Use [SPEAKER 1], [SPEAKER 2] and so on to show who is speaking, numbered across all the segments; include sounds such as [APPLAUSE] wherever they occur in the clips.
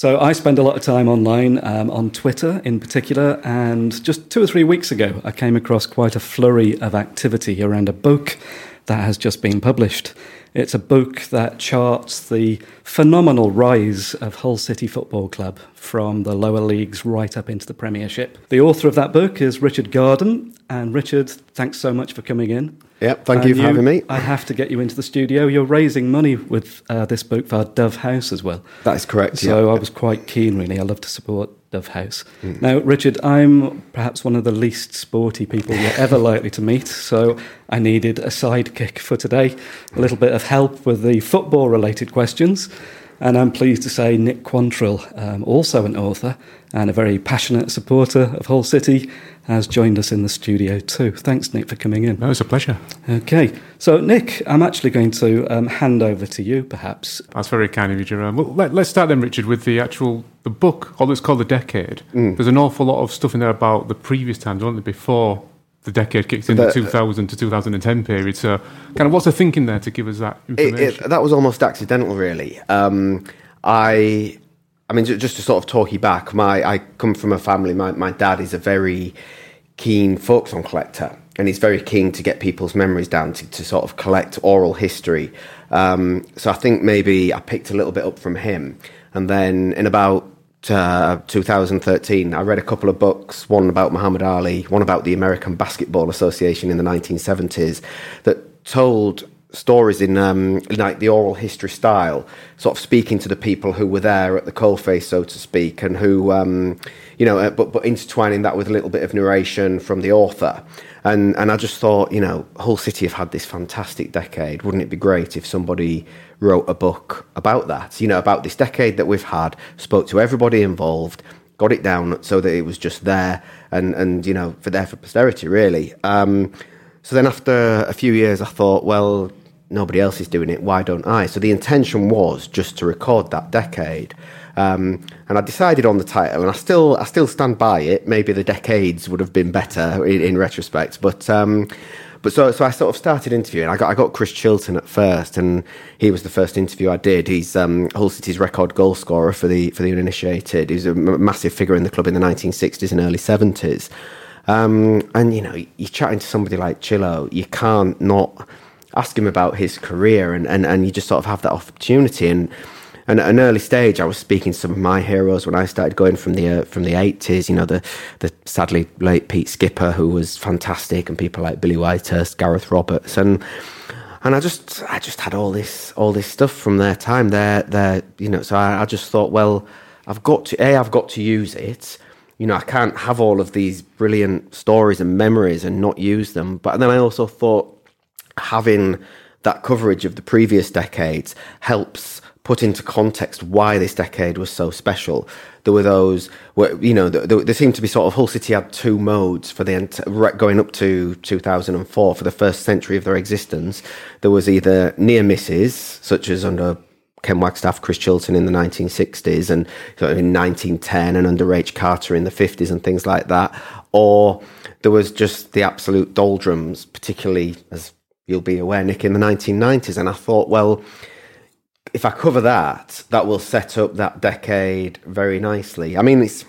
[SPEAKER 1] So I spend a lot of time online, um, on Twitter in particular, and just two or three weeks ago, I came across quite a flurry of activity around a book that has just been published. It's a book that charts the phenomenal rise of Hull City Football Club from the lower leagues right up into the Premiership. The author of that book is Richard Gardham. And Richard, thanks so much for coming in.
[SPEAKER 2] Yep, thank you for having me.
[SPEAKER 1] I have to get you into the studio. You're raising money with uh, this book for Dove House as well.
[SPEAKER 2] That is correct.
[SPEAKER 1] So
[SPEAKER 2] yeah.
[SPEAKER 1] I was quite keen, really. I love to support Dove House. Mm. Now, Richard, I'm perhaps one of the least sporty people you're ever [LAUGHS] likely to meet. So I needed a sidekick for today, a little bit of help with the football related questions. And I'm pleased to say Nick Quantrill, um, also an author and a very passionate supporter of Hull City, has joined us in the studio too. Thanks, Nick, for coming in.
[SPEAKER 3] No, it's a pleasure.
[SPEAKER 1] Okay, so Nick, I'm actually going to um, hand over to you, perhaps.
[SPEAKER 3] That's very kind of you, Jerome. Well, let, us start then, Richard, with the actual the book, or it's called the Decade. Mm. There's an awful lot of stuff in there about the previous times, only before the decade kicks in, the, the 2000 to 2010 period. So, kind of, what's the thinking there to give us that information?
[SPEAKER 2] It, it, that was almost accidental, really. Um, I I mean, just to sort of talk you back, my I come from a family. My my dad is a very keen folk song collector, and he's very keen to get people's memories down to, to sort of collect oral history. Um, so I think maybe I picked a little bit up from him, and then in about uh, 2013, I read a couple of books. One about Muhammad Ali, one about the American Basketball Association in the 1970s, that told stories in um, like the oral history style, sort of speaking to the people who were there at the coalface, so to speak, and who, um, you know, uh, but but intertwining that with a little bit of narration from the author. And and I just thought, you know, Hull City have had this fantastic decade. Wouldn't it be great if somebody wrote a book about that? You know, about this decade that we've had, spoke to everybody involved, got it down so that it was just there and and you know for there for posterity, really. Um, so then after a few years, I thought, well, nobody else is doing it, why don't I? So the intention was just to record that decade. Um, and I decided on the title, and I still I still stand by it. Maybe the decades would have been better in, in retrospect, but um, but so so I sort of started interviewing. I got I got Chris Chilton at first, and he was the first interview I did. He's um, Hull City's record goal scorer for the for the uninitiated. He's a massive figure in the club in the 1960s and early 70s. Um, and you know, you're chatting to somebody like Chillo, you can't not ask him about his career, and, and, and you just sort of have that opportunity. And, and at an early stage, I was speaking to some of my heroes when I started going from the uh, from the eighties. You know, the the sadly late Pete Skipper, who was fantastic, and people like Billy Whitehurst, Gareth Roberts, and and I just I just had all this all this stuff from their time. There, there, you know. So I, I just thought, well, I've got to a, I've got to use it. You know, I can't have all of these brilliant stories and memories and not use them. But then I also thought having that coverage of the previous decades helps put into context why this decade was so special. There were those, where, you know, there, there seemed to be sort of Hull City had two modes for the going up to 2004 for the first century of their existence. There was either near misses, such as under Ken Wagstaff, Chris Chilton in the 1960s, and sort of in 1910, and under H. Carter in the 50s, and things like that, or there was just the absolute doldrums, particularly as you'll be aware, Nick, in the 1990s. And I thought, well, if I cover that, that will set up that decade very nicely. I mean, it's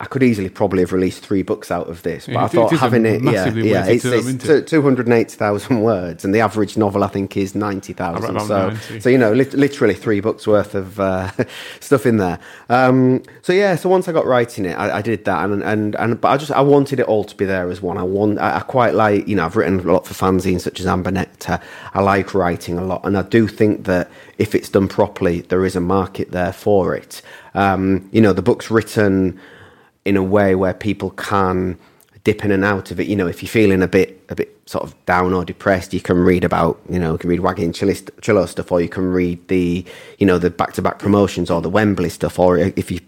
[SPEAKER 2] I could easily probably have released three books out of this, but yeah, I thought having it, yeah, yeah, it's, it's 280,000 [LAUGHS] words, and the average novel I think is 90,000. So, 90. so you know, li- literally three books worth of uh, [LAUGHS] stuff in there. Um, so yeah, so once I got writing it, I, I, did that, and, and and but I just I wanted it all to be there as one. I want, I, I quite like, you know, I've written a lot for fanzines such as Amber Nectar. I like writing a lot, and I do think that if it's done properly, there is a market there for it. Um, you know, the book's written in a way where people can dip in and out of it. You know, if you're feeling a bit a bit sort of down or depressed, you can read about you know you can read Wagging Chillo stuff, or you can read the you know the back to back promotions or the Wembley stuff, or if you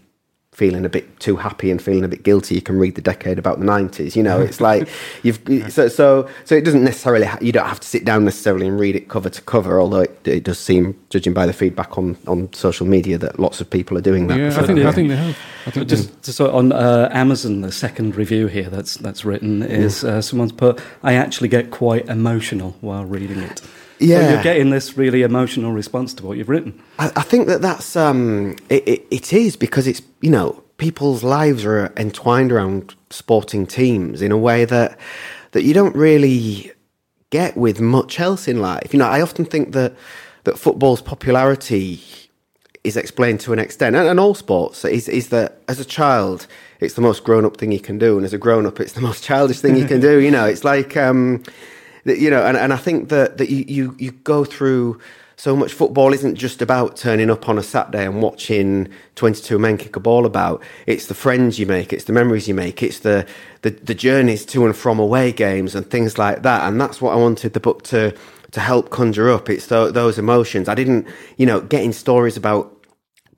[SPEAKER 2] feeling a bit too happy and feeling a bit guilty, you can read the decade about the nineties. You know, it's [LAUGHS] like you've so so so it doesn't necessarily you don't have to sit down necessarily and read it cover to cover. Although it, it does seem, judging by the feedback on, on social media, that lots of people are doing that.
[SPEAKER 3] Yeah, I think they, I think they have. I think
[SPEAKER 1] just, just so on uh, Amazon, the second review here that's that's written is uh, someone's put. I actually get quite emotional while reading it.
[SPEAKER 2] Yeah.
[SPEAKER 1] So you're getting this really emotional response to what you've written.
[SPEAKER 2] I, I think that that's um, it, it, it is because it's you know people's lives are entwined around sporting teams in a way that that you don't really get with much else in life. You know, I often think that that football's popularity is explained to an extent, and, and all sports is is that as a child, it's the most grown up thing you can do, and as a grown up, it's the most childish thing you can do. You know, it's like um, you know, and, and I think that that you, you you go through so much football isn't just about turning up on a Saturday and watching 22 men kick a ball about. It's the friends you make, it's the memories you make, it's the, the, the journeys to and from away games and things like that. And that's what I wanted the book to, to help conjure up. It's th- those emotions. I didn't, you know, getting stories about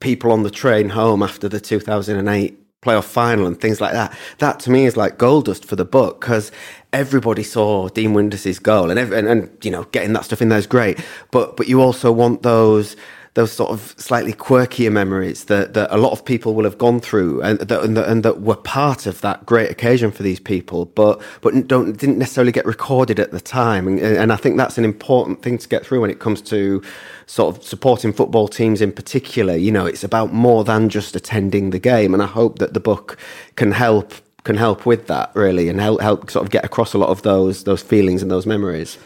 [SPEAKER 2] people on the train home after the 2008 playoff final and things like that. That to me is like gold dust for the book because everybody saw Dean Windass's goal and, every, and, and you know getting that stuff in there is great. But but you also want those those sort of slightly quirkier memories that, that a lot of people will have gone through and that, and that, and that were part of that great occasion for these people, but but don't didn't necessarily get recorded at the time. And, and I think that's an important thing to get through when it comes to sort of supporting football teams in particular. You know, it's about more than just attending the game, and I hope that the book can help can help with that really, and help help sort of get across a lot of those those feelings and those memories.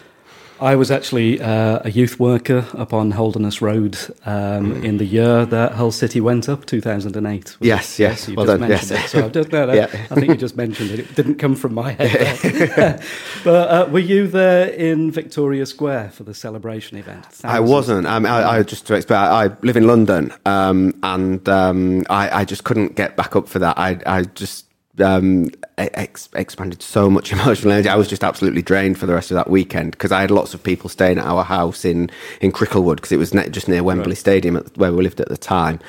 [SPEAKER 1] I was actually uh, a youth worker up on Holderness Road um, mm. in the year that Hull City went up, 2008.
[SPEAKER 2] Yes, yes.
[SPEAKER 1] You
[SPEAKER 2] well
[SPEAKER 1] just
[SPEAKER 2] done,
[SPEAKER 1] mentioned
[SPEAKER 2] yes.
[SPEAKER 1] it. So I, just, no, no, yeah. I think you just mentioned it. It didn't come from my head. [LAUGHS] [LAUGHS] but uh, were you there in Victoria Square for the celebration event?
[SPEAKER 2] Thousands. I wasn't. I, mean, I, I just to explain, I live in London um, and um, I, I, just couldn't get back up for that. I, I just um, ex- expanded so much [LAUGHS] emotional energy. I was just absolutely drained for the rest of that weekend because I had lots of people staying at our house in in Cricklewood because it was ne- just near Wembley right. Stadium at, where we lived at the time.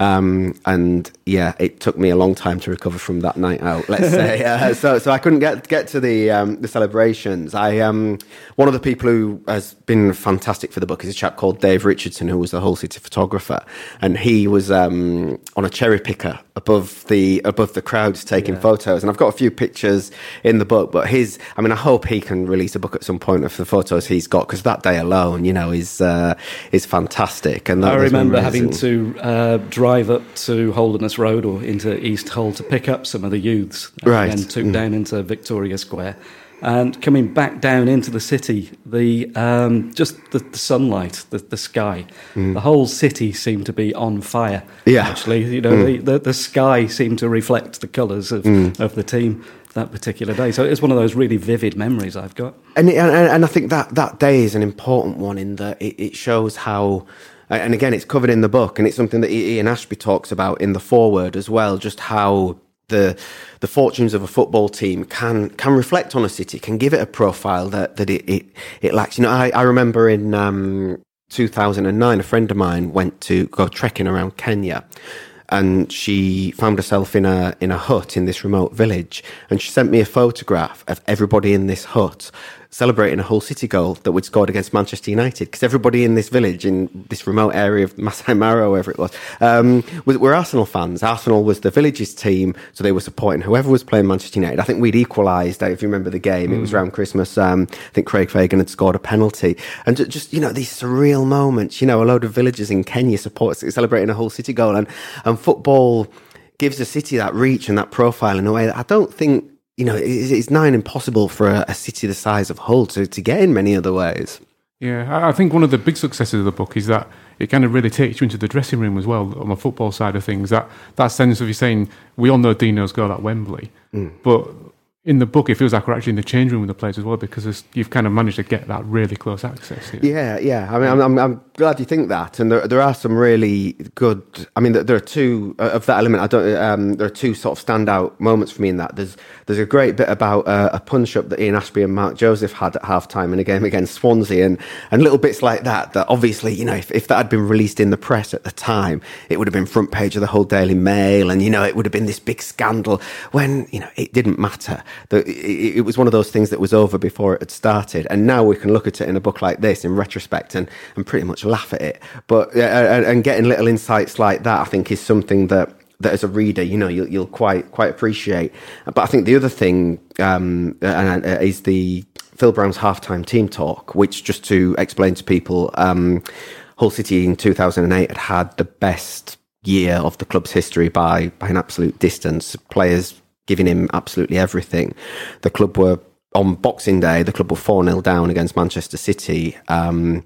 [SPEAKER 2] Um, and yeah, it took me a long time to recover from that night out. Let's [LAUGHS] say uh, so. So I couldn't get get to the um, the celebrations. I um, one of the people who has been fantastic for the book is a chap called Dave Richardson, who was the Hull City photographer, and he was um, on a cherry picker above the above the crowds taking yeah. photos. And I've got a few pictures in the book, but his, I mean, I hope he can release a book at some point of the photos he's got because that day alone, you know, is uh, is fantastic.
[SPEAKER 1] And I remember having to uh, drive up to Holderness Road or into East Hull to pick up some of the youths, and
[SPEAKER 2] right.
[SPEAKER 1] then took mm. down into Victoria Square and coming back down into the city, the um, just the, the, sunlight, the, the sky, mm. the whole city seemed to be on fire.
[SPEAKER 2] Yeah,
[SPEAKER 1] actually, you know, mm. the, the, the sky seemed to reflect the colours of mm. of the team that particular day. So it's one of those really vivid memories I've got.
[SPEAKER 2] And and, and I think that that day is an important one in that it, it shows how and again, it's covered in the book, and it's something that Ian Ashbee talks about in the foreword as well. Just how the the fortunes of a football team can can reflect on a city, can give it a profile that that it it, it lacks. You know, I, I remember in um, 2009, a friend of mine went to go trekking around Kenya, and she found herself in a in a hut in this remote village, and she sent me a photograph of everybody in this hut celebrating a Hull City goal that we'd scored against Manchester United because everybody in this village, in this remote area of [LAUGHS] Masai Mara, wherever it was, um, were Arsenal fans. Arsenal was the village's team, so they were supporting whoever was playing Manchester United. I think we'd equalised, if you remember the game, mm. it was mm. around Christmas. Um, I think Craig Fagan had scored a penalty. And just, you know, these surreal moments, you know, a load of villagers in Kenya support, celebrating a Hull City goal. And, and football gives a city that reach and that profile in a way that I don't think you know, it's nigh impossible for a, a, city the size of Hull to, to get in many other ways.
[SPEAKER 3] Yeah, I think one of the big successes of the book is that it kind of really takes you into the dressing room as well on the football side of things. That that sense of you saying, we all know Dino's goal at Wembley, mm. but in the book, it feels like we're actually in the change room with the players as well because you've kind of managed to get that really close access.
[SPEAKER 2] Here. Yeah, yeah. I mean, I'm, I'm, glad you think that, and there, there are some really good. I mean, there are two uh, of that element. I don't. Um, there are two sort of standout moments for me in that. There's there's a great bit about uh, a punch up that Ian Ashbee and Marc Joseph had at halftime in a game against Swansea, and and little bits like that. That obviously, you know, if, if that had been released in the press at the time, it would have been front page of the Hull Daily Mail, and you know, it would have been this big scandal. When you know, it didn't matter. The, it, it was one of those things that was over before it had started. And now we can look at it in a book like this in retrospect and, and pretty much laugh at it. But uh, and, getting little insights like that, I think, is something that that as a reader, you know, you'll, you'll quite quite appreciate. But I think the other thing um, uh, is the Phil Brown's halftime team talk, which just to explain to people, um, Hull City in 2008 had had the best year of the club's history by by an absolute distance. Players giving him absolutely everything. The club were on Boxing Day. The club were four 0 down against Manchester City. Um,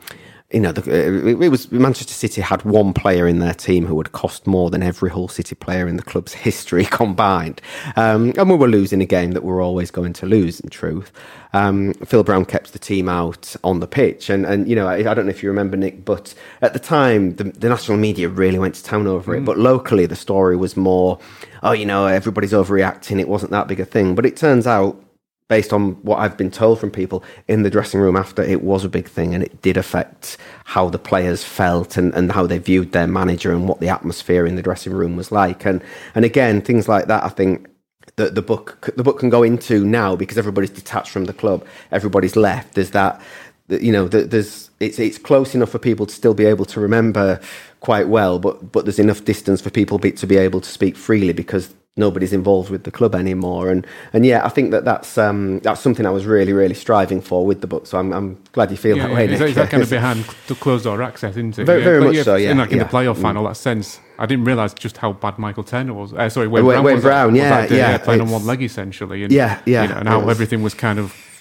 [SPEAKER 2] you know, the, it, was Manchester City had one player in their team who would cost more than every Hull City player in the club's [LAUGHS] history combined. Um, and we were losing a game that we're always going to lose, in truth. Um, Phil Brown kept the team out on the pitch. And, and you know, I, I, don't know if you remember, Nick, but at the time, the, the national media really went to town over mm. it. But locally, the story was more, oh, you know, everybody's overreacting. It wasn't that big a thing. But it turns out based on what I've been told from people in the dressing room after, it was a big thing and it did affect how the players felt and, and how they viewed their manager and what the atmosphere in the dressing room was like. And and again, things like that, I think that the book the book can go into now because everybody's detached from the club, everybody's left. There's that, you know, there's it's it's close enough for people to still be able to remember quite well, but but there's enough distance for people be, to be able to speak freely because nobody's involved with the club anymore. And and yeah, I think that that's um, that's something I was really really striving for with the book. So I'm, I'm glad you feel
[SPEAKER 3] yeah,
[SPEAKER 2] that
[SPEAKER 3] yeah.
[SPEAKER 2] way.
[SPEAKER 3] Is that, is that kind of [LAUGHS] behind the closed door access, isn't it?
[SPEAKER 2] Very,
[SPEAKER 3] yeah.
[SPEAKER 2] very much so. Yeah,
[SPEAKER 3] in like in the playoff
[SPEAKER 2] mm.
[SPEAKER 3] final, that sense. I didn't realise just how bad Michael Turner was. Uh, sorry, Wayne,
[SPEAKER 2] Wayne
[SPEAKER 3] Brown.
[SPEAKER 2] Wayne
[SPEAKER 3] was,
[SPEAKER 2] Brown,
[SPEAKER 3] was
[SPEAKER 2] yeah,
[SPEAKER 3] day,
[SPEAKER 2] yeah,
[SPEAKER 3] playing on one leg essentially. And,
[SPEAKER 2] yeah, yeah,
[SPEAKER 3] you know, and how
[SPEAKER 2] was,
[SPEAKER 3] everything was kind of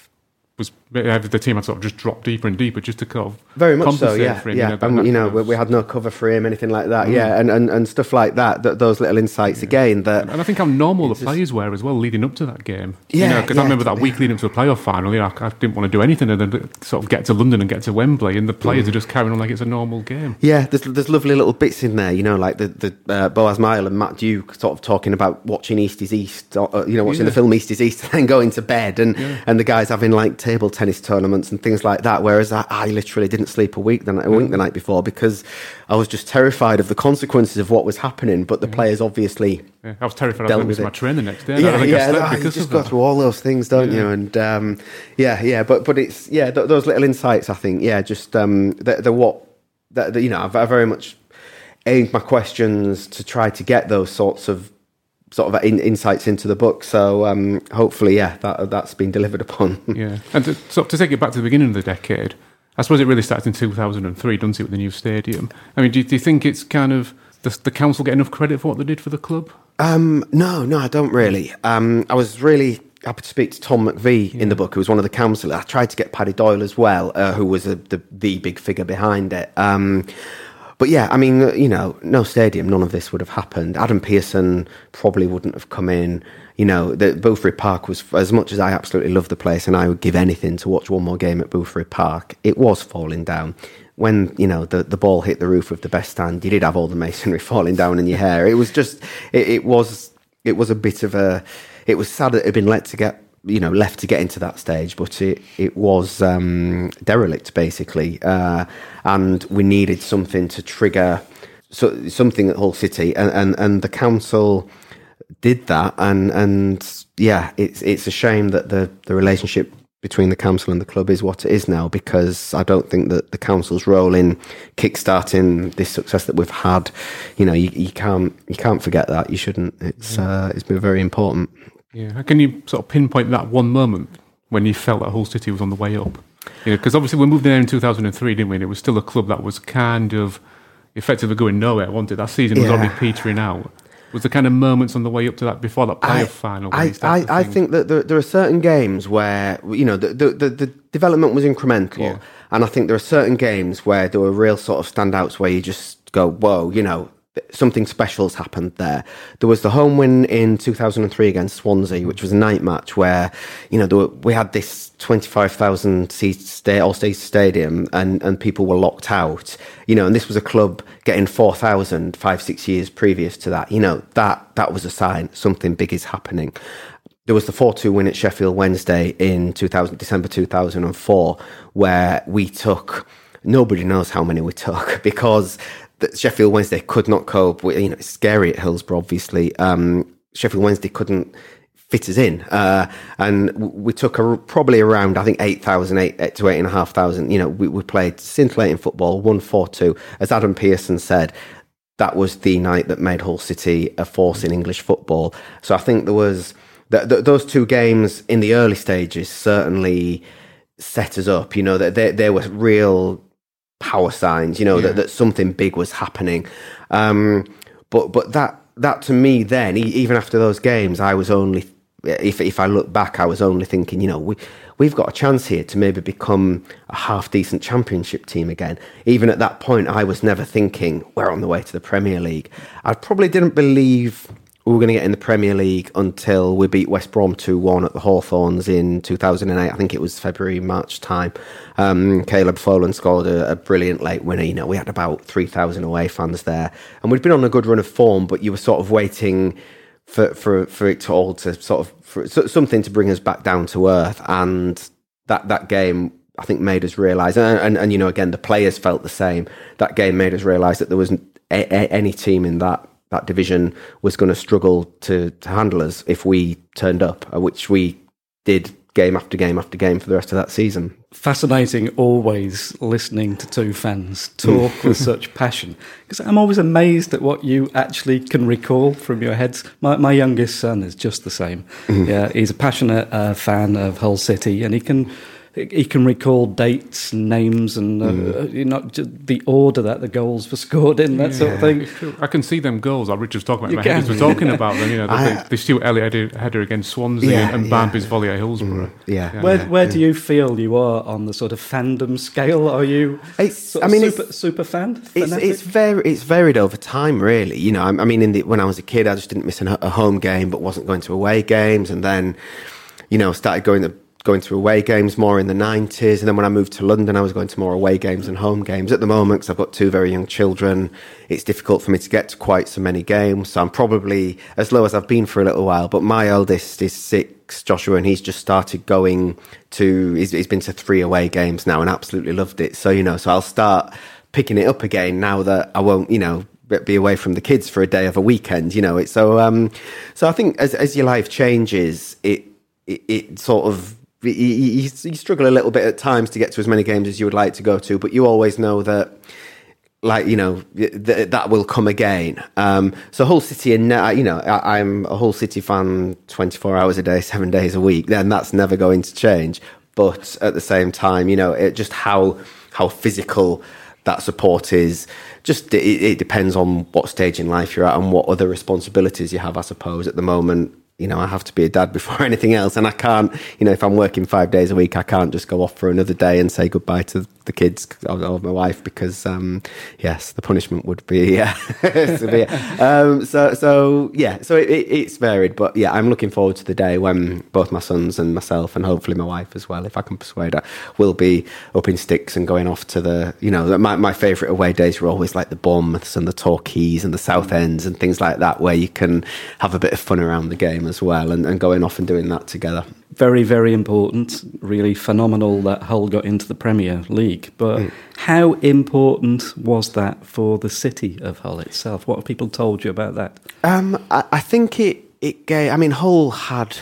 [SPEAKER 3] was the team had sort of just dropped deeper and deeper just to kind of
[SPEAKER 2] very much so yeah
[SPEAKER 3] him,
[SPEAKER 2] yeah
[SPEAKER 3] you know,
[SPEAKER 2] and, you know we, we, had no cover for him anything like that mm. yeah and, and and stuff like that, that those little insights yeah. again that
[SPEAKER 3] and I think how normal the players were as well leading up to that game
[SPEAKER 2] yeah
[SPEAKER 3] because
[SPEAKER 2] yeah,
[SPEAKER 3] I remember that week leading up to a playoff final you know I, I, didn't want to do anything and then sort of get to London and get to Wembley and the players mm. are just carrying on like it's a normal game
[SPEAKER 2] yeah there's, there's lovely little bits in there you know like the, the uh, Boaz Myhill and Matt Duke sort of talking about watching East is East or, uh, you know watching yeah. the film East is East [LAUGHS] and then going to bed and and the guys having like table tennis tournaments and things like that. Whereas I, I literally didn't sleep a week the, a week the night before because I was just terrified of the consequences of what was happening. But the yeah. players obviously.
[SPEAKER 3] Yeah, I was terrified. I was my train the next day.
[SPEAKER 2] Yeah,
[SPEAKER 3] I
[SPEAKER 2] yeah. I you just go through all those things, don't you? And um, yeah, yeah. But but it's yeah th- those little insights. I think yeah, just um, the, the what that you know I very much aimed my questions to try to get those sorts of sort of in, insights into the book. So um, hopefully, yeah, that that's been delivered upon. [LAUGHS]
[SPEAKER 3] yeah, and to, so to take it back to the beginning of the decade, I suppose it really started in 2003, doesn't it, with the new stadium? I mean, do, do you think it's kind of the, the council get enough credit for what they did for the club?
[SPEAKER 2] Um, no, no, I don't really. Um, I was really happy to speak to Tom McVie yeah. in the book, who was one of the councillors. I tried to get Paddy Doyle as well, uh, who was a, the the big figure behind it. Um, but yeah, I mean, you know, no stadium, none of this would have happened. Adam Pearson probably wouldn't have come in. You know, the, Boothferry Park was, as much as I absolutely love the place and I would give anything to watch one more game at Boothferry Park, it was falling down. When, you know, the, the ball hit the roof of the best stand, you did have all the masonry [LAUGHS] falling down in your hair. It was just, it, it was, it was a bit of a, it was sad that it had been let to get you know left to get into that stage, but it it was um, derelict basically, uh, and we needed something to trigger so, something at Hull City, and, and and the council did that, and and yeah, it's it's a shame that the the relationship between the council and the club is what it is now because I don't think that the council's role in kickstarting this success that we've had, you know, you, you can't you can't forget that. You shouldn't. It's uh, it's been very important.
[SPEAKER 3] Yeah. Can you sort of pinpoint that one moment when you felt that Hull City was on the way up? You know, because obviously we moved in there in 2003, didn't we? And it was still a club that was kind of effectively going nowhere, wasn't it? That season was yeah. already petering out. Was the kind of moments on the way up to that before that playoff final?
[SPEAKER 2] I, I, I think that there, there, are certain games where you know the the, the, the development was incremental, yeah. and I think there are certain games where there were real sort of standouts where you just go, "Whoa!" You know, something special has happened there. There was the home win in 2003 against Swansea, which was a night match where, you know, were, we had this 25,000 seat sta- all stage stadium and, and people were locked out, you know, and this was a club getting 4,000 five, six years previous to that. You know, that, that was a sign something big is happening. There was the 4 2 win at Sheffield Wednesday in 2000, December 2004, where we took nobody knows how many we took [LAUGHS] because that Sheffield Wednesday could not cope. With, you know, it's scary at Hillsborough, obviously. Um, Sheffield Wednesday couldn't fit us in, uh, and we took a, probably around I think 8,000 8, to eight and a half thousand. You know, we, we played scintillating football, one four two, as Adam Pearson said. That was the night that made Hull City a force in English football. So I think there was th- th- those two games in the early stages certainly set us up. You know that there there were real power signs. You know
[SPEAKER 3] Yeah.
[SPEAKER 2] that, that something big was happening. Um, but but that that to me then, even after those games, I was only if if I look back, I was only thinking, you know, we we've got a chance here to maybe become a half decent championship team again. Even at that point, I was never thinking we're on the way to the Premier League. I probably didn't believe we were going to get in the Premier League until we beat West Brom 2 1 at the Hawthorns in 2008. I think it was February, March time. Um, Caleb Folan scored a, a brilliant late winner. You know, we had about 3,000 away fans there. And we'd been on a good run of form, but you were sort of waiting for, for, for it to all to sort of, for so- something to bring us back down to earth. And that, that game, I think, made us realise, and, and, and, you know, again, the players felt the same. That game made us realise that there wasn't a, a, any team in that that division was going to struggle to, to handle us if we turned up, uh, which we did game after game after game for the rest of that season.
[SPEAKER 1] Fascinating, always listening to two fans talk [LAUGHS] with such passion. Because I'm always amazed at what you actually can recall from your heads. My, my youngest son is just the same. Yeah, he's a passionate uh, fan of Hull City, and he can he can recall dates, and names, and uh, mm. uh you know the order that the goals were scored in, that sort of thing.
[SPEAKER 3] I can see them goals. Like Richard was talking about.
[SPEAKER 1] You
[SPEAKER 3] My headers
[SPEAKER 1] can.
[SPEAKER 3] were talking about them. You know, the, [LAUGHS]
[SPEAKER 2] I-
[SPEAKER 3] the, the Stuart Elliott header, header against Swansea
[SPEAKER 2] Yeah,
[SPEAKER 3] and, and
[SPEAKER 2] yeah.
[SPEAKER 3] Barmby's volley at Hillsborough.
[SPEAKER 2] Mm, yeah.
[SPEAKER 1] Where,
[SPEAKER 3] Yeah.
[SPEAKER 1] where do you feel you are on the sort of fandom scale? Are you
[SPEAKER 2] It's-
[SPEAKER 1] sort
[SPEAKER 2] I
[SPEAKER 1] of
[SPEAKER 2] mean, it's-
[SPEAKER 1] super, super fan?
[SPEAKER 2] It's it's very it's varied over time, really. You know, I, I mean, in the, when I was a kid, I just didn't miss an, a home game, but wasn't going to away games, and then, you know, started going to going to away games more in the nineties, and then when I moved to London, I was going to more away games and home games. At the moment, because I've got two very young children, it's difficult for me to get to quite so many games. So I'm probably as low as I've been for a little while. But my eldest is six, Joshua, and he's just started going to. He's, he's been to three away games now and absolutely loved it. So you know, so I'll start picking it up again now that I won't, you know, be- away from the kids for a day of a weekend. You know, it's so. Um, so I think as as your life changes, it it, it sort of. You, you, you struggle a little bit at times to get to as many games as you would like to go to, but you always know that like you know th- that will come again. Um, so Hull City, and you know, I, I'm a Hull City fan, 24 hours a day, seven days a week. Then that's never going to change. But at the same time, you know, it just how how physical that support is. Just it, it depends on what stage in life you're at and what other responsibilities you have. I suppose at the moment. You know, I have to be a dad before [LAUGHS] anything else, and I can't. You know, if I'm working five days a week, I can't just go off for another day and say goodbye to the kids or, my wife because, um, yes, the punishment would be [LAUGHS] uh, severe. Um, so, so yeah, so it, it, it's varied, but yeah, I'm looking forward to the day when both my sons and myself, and hopefully my wife as well, if I can persuade her, will be up in sticks and going off to the. You know, my my favourite away days were always like the Bournemouths and the Torquays and the South Ends and things like that, where you can have a bit of fun around the game as well, and, and going off and doing that together.
[SPEAKER 1] Very, very important. Really phenomenal that Hull got into the Premier League. But
[SPEAKER 2] Mm.
[SPEAKER 1] how important was that for the city of Hull itself? What have people told you about that?
[SPEAKER 2] Um, I, I think it it gave. I mean, Hull had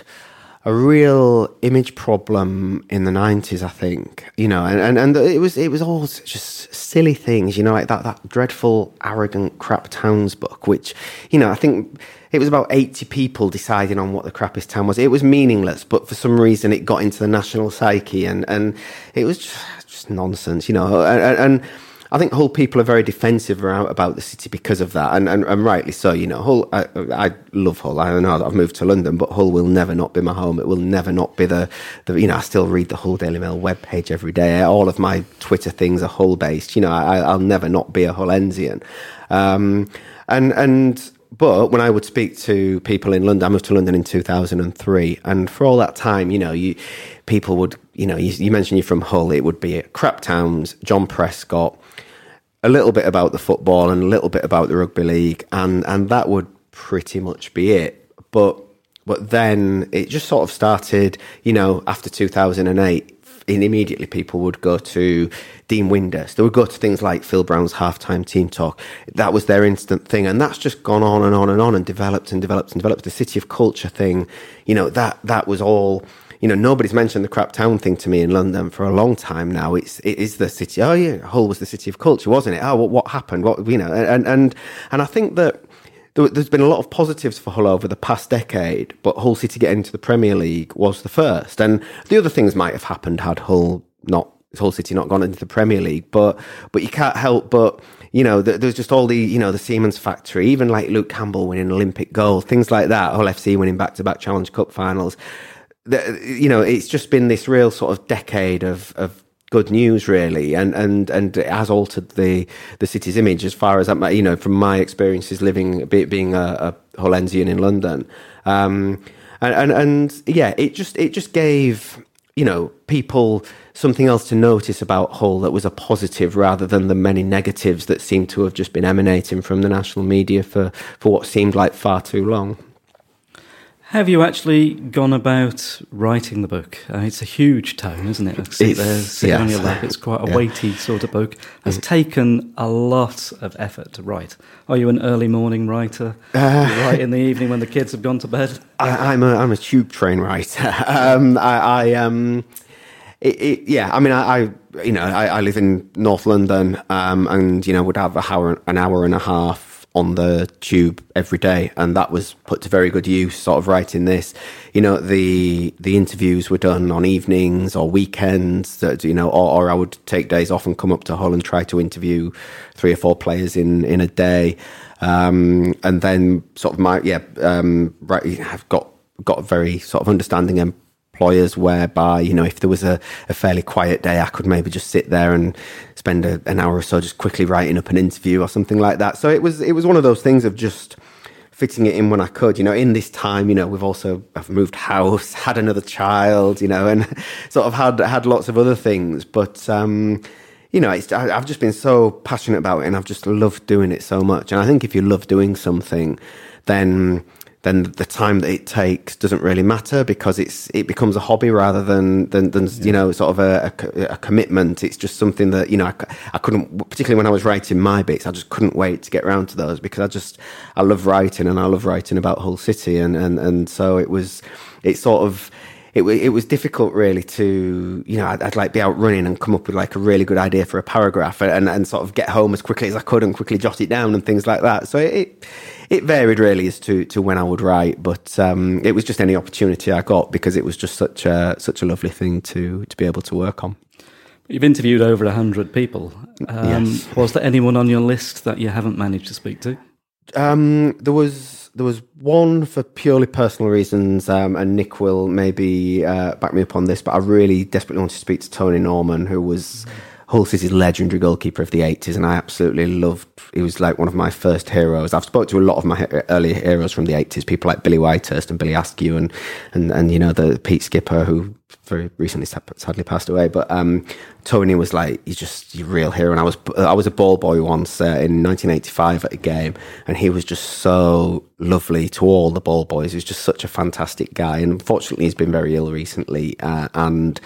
[SPEAKER 2] a real image problem in the nineties. I think you know, and, and and it was it was all just silly things. You know, like that that dreadful, arrogant crap towns book, which you know, I think. It was about 80 people deciding on what the crappiest town was. It was meaningless, but for some reason it got into the national psyche and, and it was just, just nonsense, you know. And, and, I think Hull people are very defensive around, about the city because of that, and, and, and rightly so. You know, Hull. I, I love Hull. I know that I've moved to London, but Hull will never not be my home. It will never not be the, the you know. I still read the Hull Daily Mail webpage every day. All of my Twitter things are Hull based. You know, I, I'll never not be a Hullensian. Um, and and but when I would speak to people in London, I moved to London in 2003, and for all that time, you know, you people would, you know, you, you mentioned you're from Hull, it would be crap towns, John Prescott, a little bit about the football and a little bit about the rugby league, and and that would pretty much be it. But but then it just sort of started, you know, after 2008. And immediately people would go to Dean Windass. They would go to things like Phil Brown's halftime team talk. That was their instant thing. And that's just gone on and on and on and developed and developed and developed. The City of Culture thing, you know, that, that was all, you know, nobody's mentioned the crap town thing to me in London for a long time now. It's, it is the city. Oh yeah, Hull was the City of Culture, wasn't it? Oh, what, what happened? What, you know, and, and, and I think that, there- there's been a lot of positives for Hull over the past decade, but Hull City getting into the Premier League was the first. And the other things might have happened had Hull not Hull City not gone into the Premier League, but but you can't help but you know the, there's just all the you know the Siemens factory, even like Luke Campbell winning Olympic gold, things like that. Hull FC winning back to back Challenge Cup finals. The, you know, it's just been this real sort of decade of of good news, really, and and and it has altered the the city's image as far as. You know, from my experiences living being a, a Hullensian in London, um, and, and and yeah, it just it just gave you know people something else to notice about Hull that was a positive rather than the many negatives that seemed to have just been emanating from the national media for for what seemed like far too long.
[SPEAKER 1] Have you actually gone about writing the book? Uh, it's a huge tome, isn't it? I see there sitting yes. on your lap. It's quite a yeah. weighty sort of book. Has mm. taken a lot of effort to write. Are you an early morning writer? [LAUGHS] Uh, write in the evening when the kids have gone to bed?
[SPEAKER 2] I, am a I'm a tube train writer. [LAUGHS] um, I, I um, it, it, yeah. I mean, I, I you know I, I, live in North London, um, and you know would have a hour, an hour and a half on the tube every day, and that was put to very good use. Sort of writing this, you know, the the interviews were done on evenings or weekends. That you know, or, or I would take days off and come up to Hull and try to interview three or four players in in a day, um, and then sort of my yeah, um, right. I've got got a very sort of understanding and employers whereby, you know, if there was a, a fairly quiet day, I could maybe just sit there and spend a, an hour or so just quickly writing up an interview or something like that. So it was it was one of those things of just fitting it in when I could. You know, in this time, you know, we've also I've moved house, [LAUGHS] had another child, you know, and [LAUGHS] sort of had had lots of other things. But um, you know, I, have just been so passionate about it, and I've just loved doing it so much. And I think if you love doing something, then then the time that it takes doesn't really matter because it's it becomes a hobby rather than than, than yeah. you know sort of a, a, a, commitment. It's just something that you know I, I, couldn't particularly when I was writing my bits. I just couldn't wait to get around to those because I just I love writing and I love writing about Hull City and and and so it was it sort of it, it was difficult really to you know I'd, I'd, like be out running and come up with like a really good idea for a paragraph and, and sort of get home as quickly as I could and quickly jot it down and things like that. So it it varied really as to, to when I would write, but um, it was just any opportunity I got because it was just such a such a lovely thing to to be able to work on.
[SPEAKER 1] You've interviewed over hundred people. Um, yes. Was there anyone on your list that you haven't managed to speak to?
[SPEAKER 2] Um, there was there was one for purely personal reasons, um, and Nick will maybe uh, back me up on this. But I really desperately wanted to speak to Tony Norman, who was Hull City's legendary goalkeeper of the 80s, and I absolutely loved. He was like one of my first heroes. I've spoke to a lot of my early heroes from the 80s, people like Billy Whitehurst and Billy Askew, and and and you know the Pete Skipper who very recently sadly passed away. But um, Tony was like he's just a real hero, and I was I was a ball boy once uh, in 1985 at a game, and he was just so lovely to all the ball boys. He was just such a fantastic guy, and unfortunately he's been very ill recently, uh, and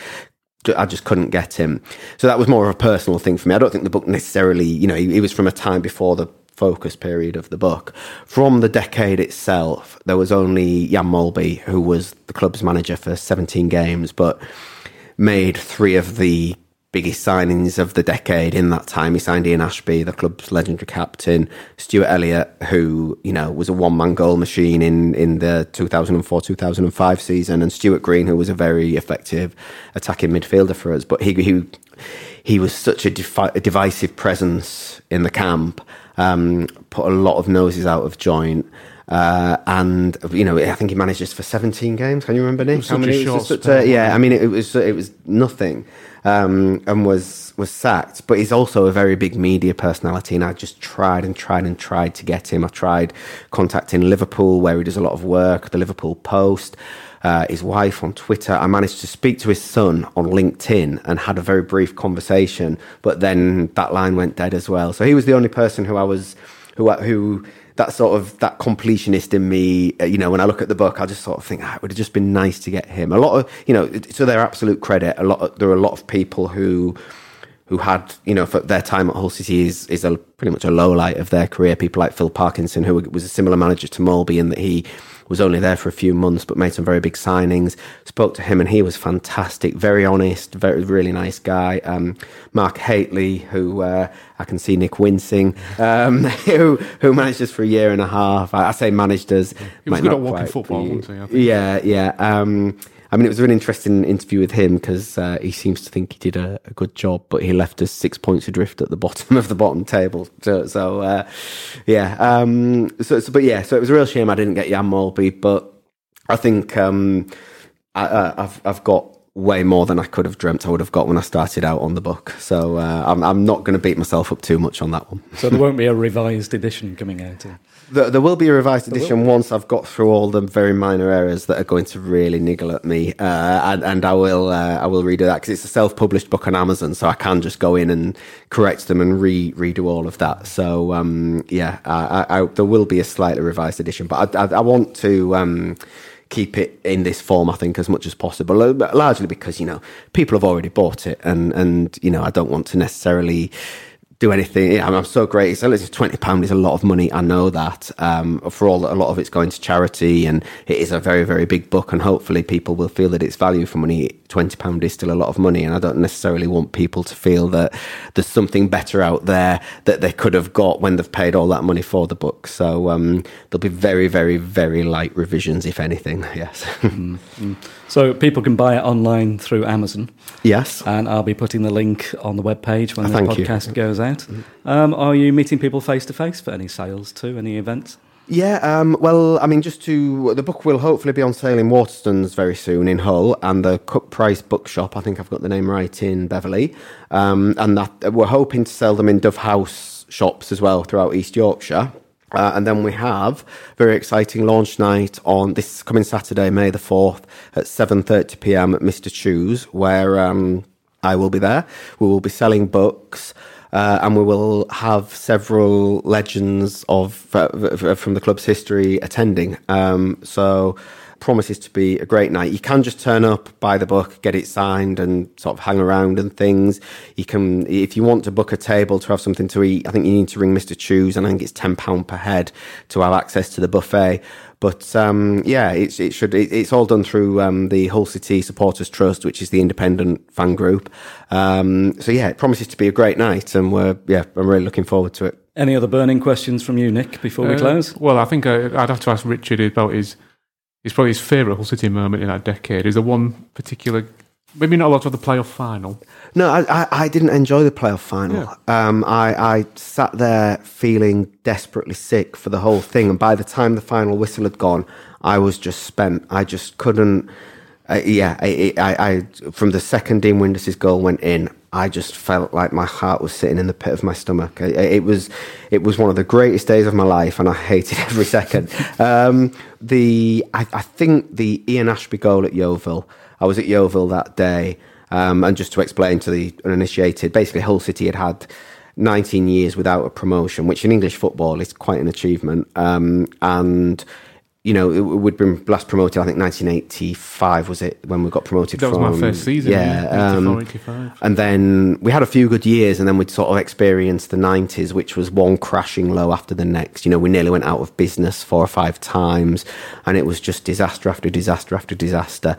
[SPEAKER 2] I just couldn't get him. So that was more of a personal thing for me. I don't think the book necessarily, you know, he, was from a time before the focus period of the book. From the decade itself, there was only Jan Molby, who was the club's manager for 17 games, but made three of the biggest signings of the decade in that time. He signed Ian Ashbee, the club's legendary captain, Stuart Elliott, who, you know, was a one man goal machine in, in the 2004 2005 season, and Stuart Green, who was a very effective attacking midfielder for us. But he, he, he was such a, defi- a divisive presence in the camp, um, put a lot of noses out of joint. Uh, and you know, I think he managed just for 17 games. Can you remember, Nick?
[SPEAKER 3] How many?
[SPEAKER 2] yeah, I mean, it, it was it was nothing um, and was was sacked. But he's also a very big media personality, and I just tried and tried and tried to get him. I tried contacting Liverpool, where he does a lot of work, the Liverpool Post. Uh, his wife on Twitter. I managed to speak to his son on LinkedIn and had a very brief conversation, but then that line went dead as well. So he was the only person who I was who who that sort of that completionist in me, uh, you know, when I look at the book, I just sort of think ah, it would have just been nice to get him. A lot of, you know, to their absolute credit, a lot of, there are a lot of people who who had, you know, for their time at Hull City is is a pretty much a low light of their career. People like Phil Parkinson, who was a similar manager to Molby, in that he was only there for a few months but made some very big signings. Spoke to him and he was fantastic, very honest, very really nice guy. Um, Mark Hateley, who uh, I can see Nick wincing, um, [LAUGHS] who who managed us for a year and a half. I, I say managed us.
[SPEAKER 3] He was good at walking football,
[SPEAKER 2] be, Yeah, yeah. Um, I mean, it was an interesting interview with him because uh, he seems to think he did a, a, good job, but he left us six points adrift at the [LAUGHS] bottom of the bottom table. So, so uh, yeah. Um, so, so, but yeah, so it was a real shame I didn't get Jan Molby, but I think um, I, have I've got way more than I could have dreamt I would have got when I started out on the book. So uh, I'm, I'm not going to beat myself up too much on that one.
[SPEAKER 1] so there [LAUGHS] won't be a revised edition coming out.
[SPEAKER 2] There, there, will be a revised edition once I've got through all the very minor errors that are going to really niggle at me, uh, and, and, I will uh, I will redo that because it's a self-published book on Amazon, so I can just go in and correct them and re redo all of that. So um, yeah, I, I, there will be a slightly revised edition, but I, I want to. Um, keep it in this form, I think, as much as possible. Largely because you know people have already bought it, and and you know I don't want to necessarily do anything. Yeah, I'm, so great. So it's twenty pound is a lot of money. I know that. Um, for all a lot of it's going to charity, and it is a very very big book. And hopefully, people will feel that it's value for money. Twenty pound is still a lot of money, and I don't necessarily want people to feel that there's something better out there that they could have got when they've paid all that money for the book. So um, there'll be very very very light revisions, if anything. [LAUGHS] Yes.
[SPEAKER 1] mm-hmm. So people can buy it online through Amazon.
[SPEAKER 2] Yes.
[SPEAKER 1] And I'll be putting the link on the webpage when the podcast you. goes out. Um, are you meeting people face to face for any sales too, any events?
[SPEAKER 2] Yeah, um, well, I mean, just to the book will hopefully be on sale in Waterstones very soon in Hull, and the Cut Price Bookshop. I think I've got the name right in Beverley, um, and that we're hoping to sell them in Dove House shops as well throughout East Yorkshire. Uh, and then we have very exciting launch night on this coming Saturday, May the fourth, at seven thirty pm at Mister Chu's, where um, I will be there. We will be selling books. Uh, and we will have several legends of uh, from the club's history attending. Um, so promises to be a great night. You can just turn up, buy the book, get it signed, and sort of hang around and things. You can, if you want to book a table to have something to eat, I think you need to ring Mister Chu's, and I think it's ten pound per head to have access to the buffet. But um, yeah, it's it should it, it's all done through um, the Hull City Supporters Trust, which is the independent fan group. Um, so yeah, it promises to be a great night, and we're yeah, I'm really looking forward to it.
[SPEAKER 1] Any other burning questions from you, Nick, before we uh, close?
[SPEAKER 3] Well, I think I, I'd have to ask Richard about his it's probably his favourite Hull City moment in that decade. Is there one particular, maybe not a lot of the playoff final?
[SPEAKER 2] No, I, I, I didn't enjoy the playoff final. Yeah. Um, I, I sat there feeling desperately sick for the whole thing. And by the time the final whistle had gone, I was just spent. I just couldn't. Uh, yeah, I, I, I, from the second Dean Windass's goal went in, I just felt like my heart was sitting in the pit of my stomach. It, it was, it was one of the greatest days of my life, and I hated [LAUGHS] every second. Um, the, I, I, think the Ian Ashbee goal at Yeovil. I was at Yeovil that day, um, and just to explain to the uninitiated, basically Hull City had had 19 years without a promotion, which in English football is quite an achievement, um, and you know, it, we'd been last promoted. I think 1985 was it when we got promoted.
[SPEAKER 3] That
[SPEAKER 2] from,
[SPEAKER 3] was my first season.
[SPEAKER 2] Yeah, um, and then we had a few good years, and then we'd sort of experienced the 90s, which was one crashing low after the next. You know, we nearly went out of business four or five times, and it was just disaster after disaster after disaster.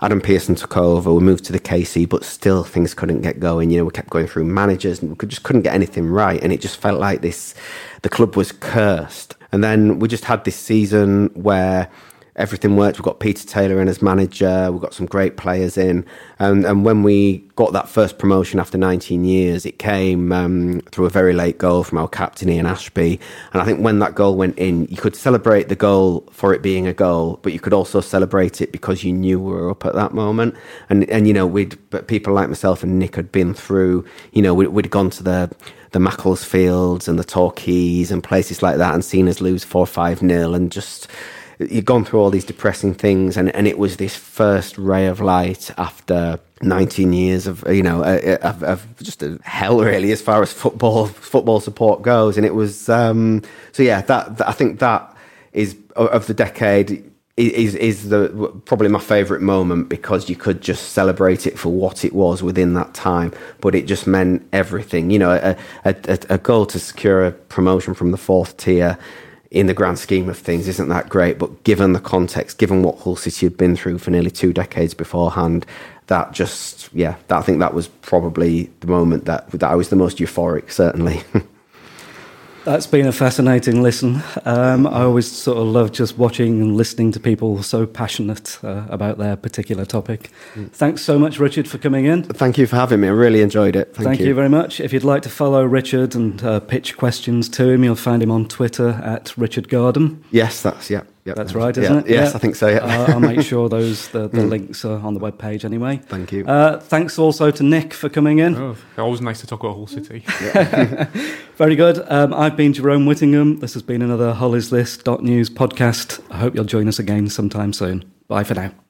[SPEAKER 2] Adam Pearson took over. We moved to the KC, but still things couldn't get going. You know, we kept going through managers, and we just couldn't get anything right, and it just felt like this. The club was cursed and then we just had this season where everything worked. We've got Peter Taylor in as manager. We've got some great players in. And, and when we got that first promotion after 19 years, it came um, through a very late goal from our captain, Ian Ashbee. And I think when that goal went in, you could celebrate the goal for it being a goal, but you could also celebrate it because you knew we were up at that moment. And, and you know, we'd, but people like myself and Nick had been through, you know, we'd, we'd gone to the, the Macclesfields and the Torquays and places like that and seen us lose 4 5 nil and just you've gone through all these depressing things and, and it was this first ray of light after 19 years of you know of, of just hell really as far as football football support goes and it was um, so yeah that, that I think that is of the decade is is the probably my favorite moment because you could just celebrate it for what it was within that time, but it just meant everything. You know, a, a, a goal to secure a promotion from the fourth tier in the grand scheme of things isn't that great, but given the context, given what Hull City had been through for nearly two decades beforehand, that just yeah, that, I think that was probably the moment that that I was the most euphoric, certainly. [LAUGHS]
[SPEAKER 1] That's been a fascinating listen. Um, I always sort of love just watching and listening to people so passionate uh, about their particular topic. Mm. Thanks so much, Richard, for coming in.
[SPEAKER 2] Thank you for having me. I really enjoyed it.
[SPEAKER 1] Thank, Thank you. you. very much. If you'd like to follow Richard and uh, pitch questions to him, you'll find him on Twitter at Richard Gardham.
[SPEAKER 2] Yes, that's yeah.
[SPEAKER 1] Yep. That's right, isn't
[SPEAKER 2] yeah.
[SPEAKER 1] it?
[SPEAKER 2] Yes, yeah. I think so. Yeah.
[SPEAKER 1] uh, I'll make sure those the, the [LAUGHS] mm. links are on the web page anyway.
[SPEAKER 2] Thank you.
[SPEAKER 1] Uh, thanks also to Nick for coming in.
[SPEAKER 3] Oh, always nice to talk about Hull City. [LAUGHS] [LAUGHS]
[SPEAKER 1] Very good. Um, I've been Jerome Whittingham. This has been another Hull is This News podcast. I hope you'll join us again sometime soon. Bye for now.